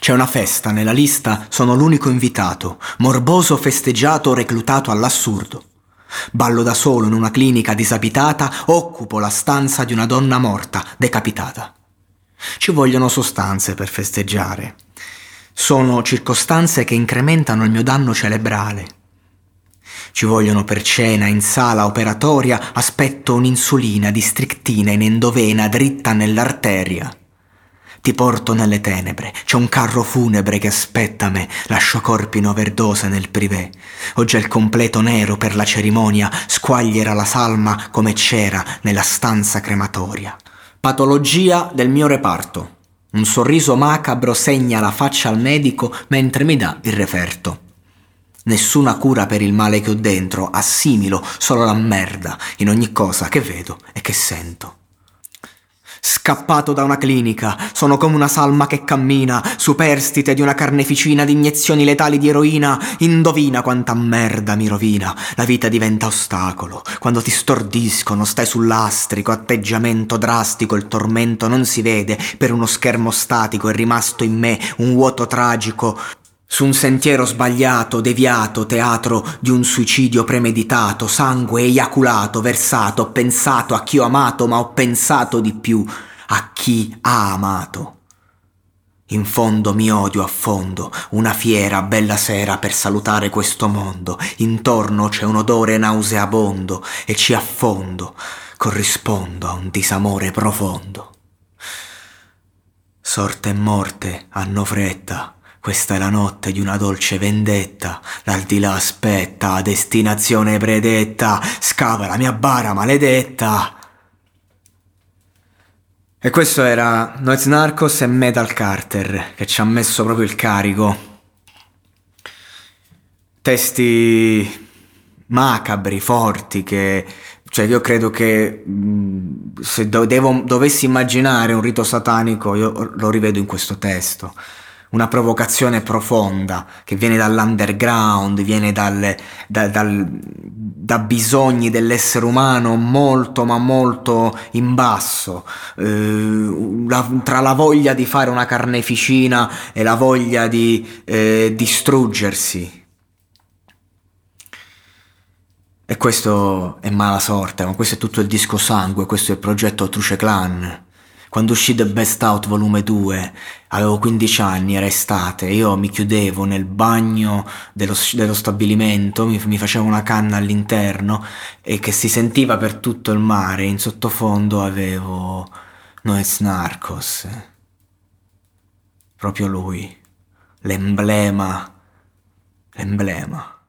C'è una festa nella lista, sono l'unico invitato, morboso festeggiato reclutato all'assurdo. Ballo da solo in una clinica disabitata, occupo la stanza di una donna morta, decapitata. Ci vogliono sostanze per festeggiare. Sono circostanze che incrementano il mio danno cerebrale. Ci vogliono per cena in sala operatoria, aspetto un'insulina di strictina in endovena dritta nell'arteria. Ti porto nelle tenebre, c'è un carro funebre che aspetta me, lascio corpi in overdose nel privé. Ho già il completo nero per la cerimonia, squagliera la salma come c'era nella stanza crematoria. Patologia del mio reparto. Un sorriso macabro segna la faccia al medico mentre mi dà il referto. Nessuna cura per il male che ho dentro, assimilo solo la merda in ogni cosa che vedo e che sento. Scappato da una clinica, sono come una salma che cammina, superstite di una carneficina di iniezioni letali di eroina. Indovina quanta merda mi rovina. La vita diventa ostacolo. Quando ti stordiscono, stai sull'astrico, atteggiamento drastico, il tormento non si vede. Per uno schermo statico è rimasto in me un vuoto tragico. Su un sentiero sbagliato, deviato, teatro di un suicidio premeditato, sangue eiaculato, versato, ho pensato a chi ho amato, ma ho pensato di più a chi ha amato. In fondo mi odio a fondo, una fiera bella sera per salutare questo mondo, intorno c'è un odore nauseabondo e ci affondo, corrispondo a un disamore profondo. Sorte e morte hanno fretta, questa è la notte di una dolce vendetta, l'aldilà aspetta, destinazione predetta, scava la mia bara maledetta. E questo era Noise Narcos e Metal Carter, che ci ha messo proprio il carico. Testi macabri, forti, che cioè io credo che se do- devo, dovessi immaginare un rito satanico, io lo rivedo in questo testo una provocazione profonda che viene dall'underground, viene dalle, da, dal, da bisogni dell'essere umano molto ma molto in basso, eh, la, tra la voglia di fare una carneficina e la voglia di eh, distruggersi. E questo è mala sorte, ma questo è tutto il disco sangue, questo è il progetto Truce Clan. Quando uscì The Best Out volume 2, avevo 15 anni, era estate, io mi chiudevo nel bagno dello, dello stabilimento, mi, mi, facevo una canna all'interno e che si sentiva per tutto il mare, in sottofondo avevo Noes Narcos. Proprio lui, l'emblema, l'emblema.